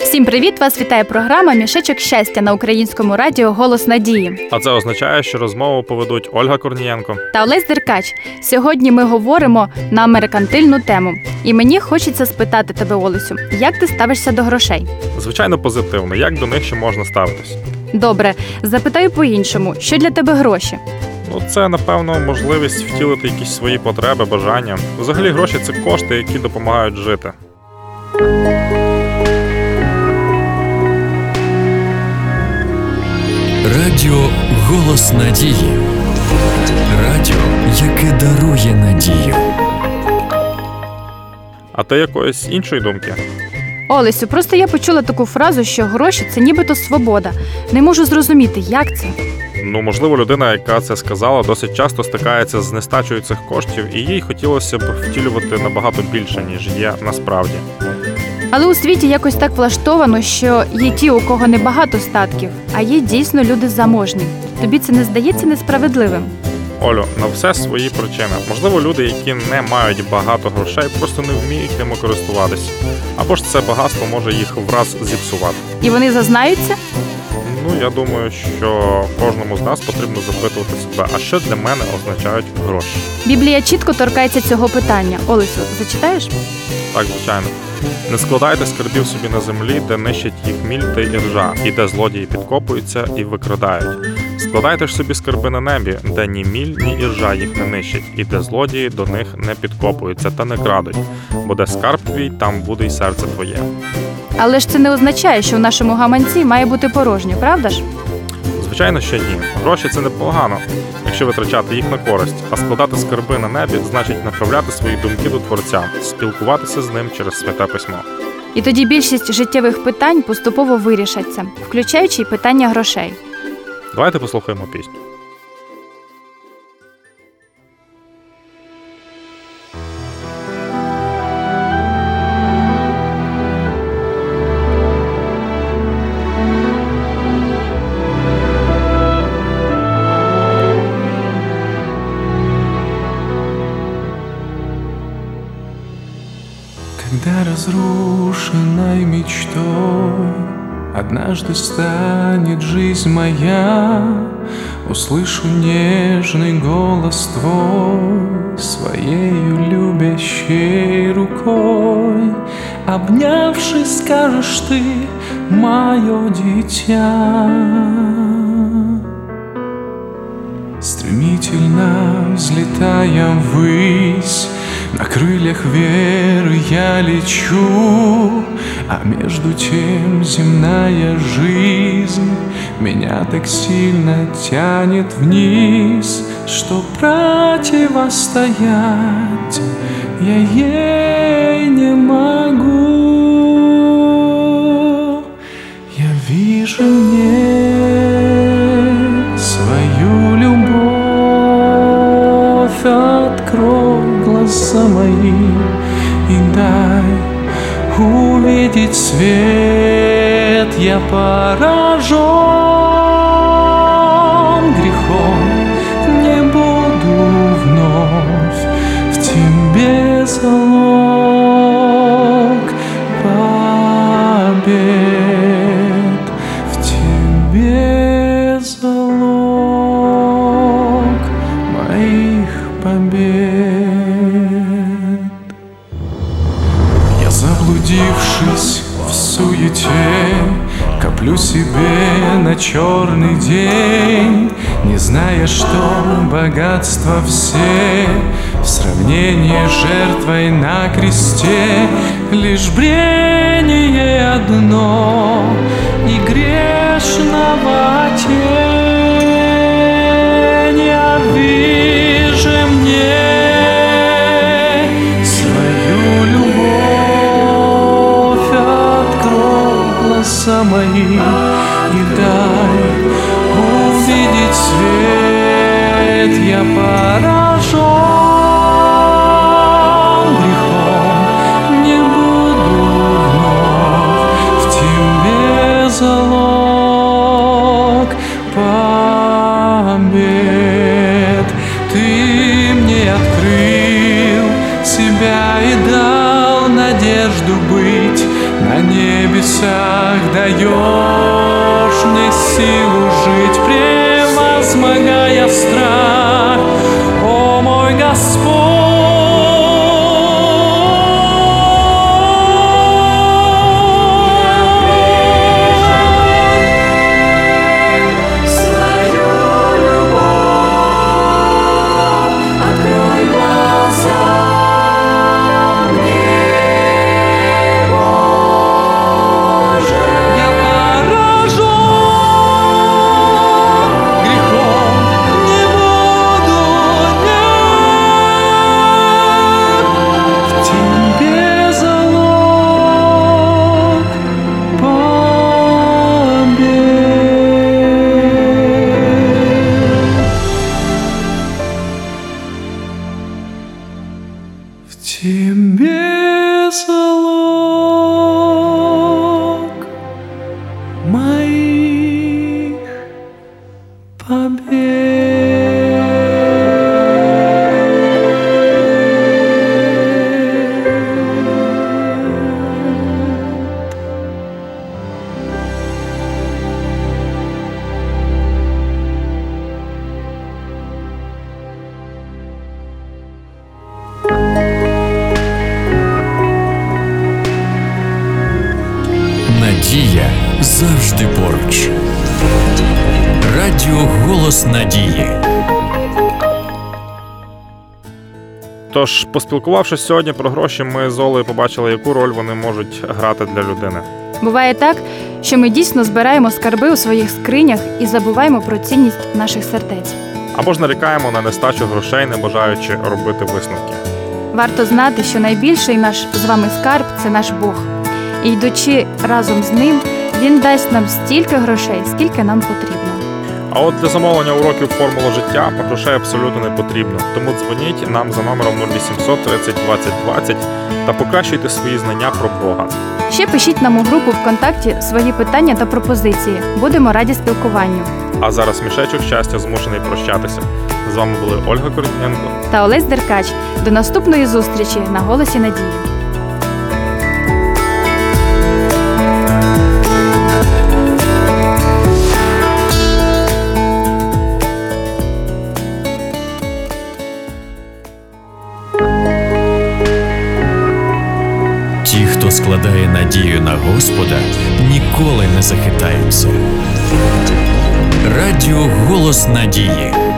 Всім привіт! Вас вітає програма Мішечок щастя на українському радіо Голос Надії А це означає, що розмову поведуть Ольга Корнієнко. та Олесь Деркач. Сьогодні ми говоримо на меркантильну тему. І мені хочеться спитати тебе, Олесю, як ти ставишся до грошей? Звичайно, позитивно. Як до них ще можна ставитись? Добре, запитаю по-іншому, що для тебе гроші? Ну, це напевно можливість втілити якісь свої потреби, бажання. Взагалі, гроші це кошти, які допомагають жити. Радіо Голос Надії. Радіо, яке дарує надію. А ти якоїсь іншої думки? Олесю, просто я почула таку фразу, що гроші це нібито свобода. Не можу зрозуміти, як це. Ну, можливо, людина, яка це сказала, досить часто стикається з нестачею цих коштів, і їй хотілося б втілювати набагато більше, ніж є насправді. Але у світі якось так влаштовано, що є ті, у кого небагато статків, а є дійсно люди заможні. Тобі це не здається несправедливим? Олю, на все свої причини. Можливо, люди, які не мають багато грошей, просто не вміють ними користуватися. Або ж це багатство може їх враз зіпсувати. І вони зазнаються? Ну, я думаю, що кожному з нас потрібно запитувати себе, а що для мене означають гроші? Біблія чітко торкається цього питання. Олесю, зачитаєш? Так, звичайно. Не складайте скарбів собі на землі, де нищать їх міль та й ржа, і де злодії підкопуються і викрадають. Складайте ж собі скарби на небі, де ні міль, ні іржа їх не нищать, і де злодії до них не підкопуються та не крадуть, бо де скарб твій, там буде й серце твоє. Але ж це не означає, що в нашому гаманці має бути порожньо, правда ж? Звичайно, що ні. Гроші це непогано, якщо витрачати їх на користь, а складати скарби на небі значить направляти свої думки до творця, спілкуватися з ним через святе письмо. І тоді більшість життєвих питань поступово вирішаться, включаючи й питання грошей. Давайте послухаємо пісню. Когда разрушенной мечтой Однажды станет жизнь моя Услышу нежный голос твой Своею любящей рукой. Обнявшись, скажешь ты, мое дитя Стремительно взлетая ввысь На крыльях веры я лечу А между тем земная жизнь Меня так сильно тянет вниз Что противостоять. Я ей увидеть свет. Я поражен заблудившись в суете Коплю себе на черный день Не зная, что богатства все В сравнении с жертвой на кресте Лишь брение одно И грешного тень глаза мои и дай увидеть свет. Я поражен грехом, не буду вновь в тебе залог побед. Ты мне открыл себя и дал надежду быть на небесах даешь мне силу жить, превозмогая страх, о мой Господь. Тебе залог завжди поруч. Радіо Голос Надії. Тож, поспілкувавшись сьогодні про гроші, ми з Олею побачили, яку роль вони можуть грати для людини. Буває так, що ми дійсно збираємо скарби у своїх скринях і забуваємо про цінність наших сердець. Або ж нарікаємо на нестачу грошей, не бажаючи робити висновки. Варто знати, що найбільший наш з вами скарб це наш Бог. І йдучи разом з ним, він дасть нам стільки грошей, скільки нам потрібно. А от для замовлення уроків формула життя грошей абсолютно не потрібно. Тому дзвоніть нам за номером 0800 30 20 20 та покращуйте свої знання про Бога. Ще пишіть нам у групу ВКонтакті свої питання та пропозиції. Будемо раді спілкуванню. А зараз мішечок щастя змушений прощатися. З вами були Ольга Корнієнко. Та Олесь Деркач. До наступної зустрічі на голосі надії. Складає надію на Господа, ніколи не захитаються. Радіо Голос Надії.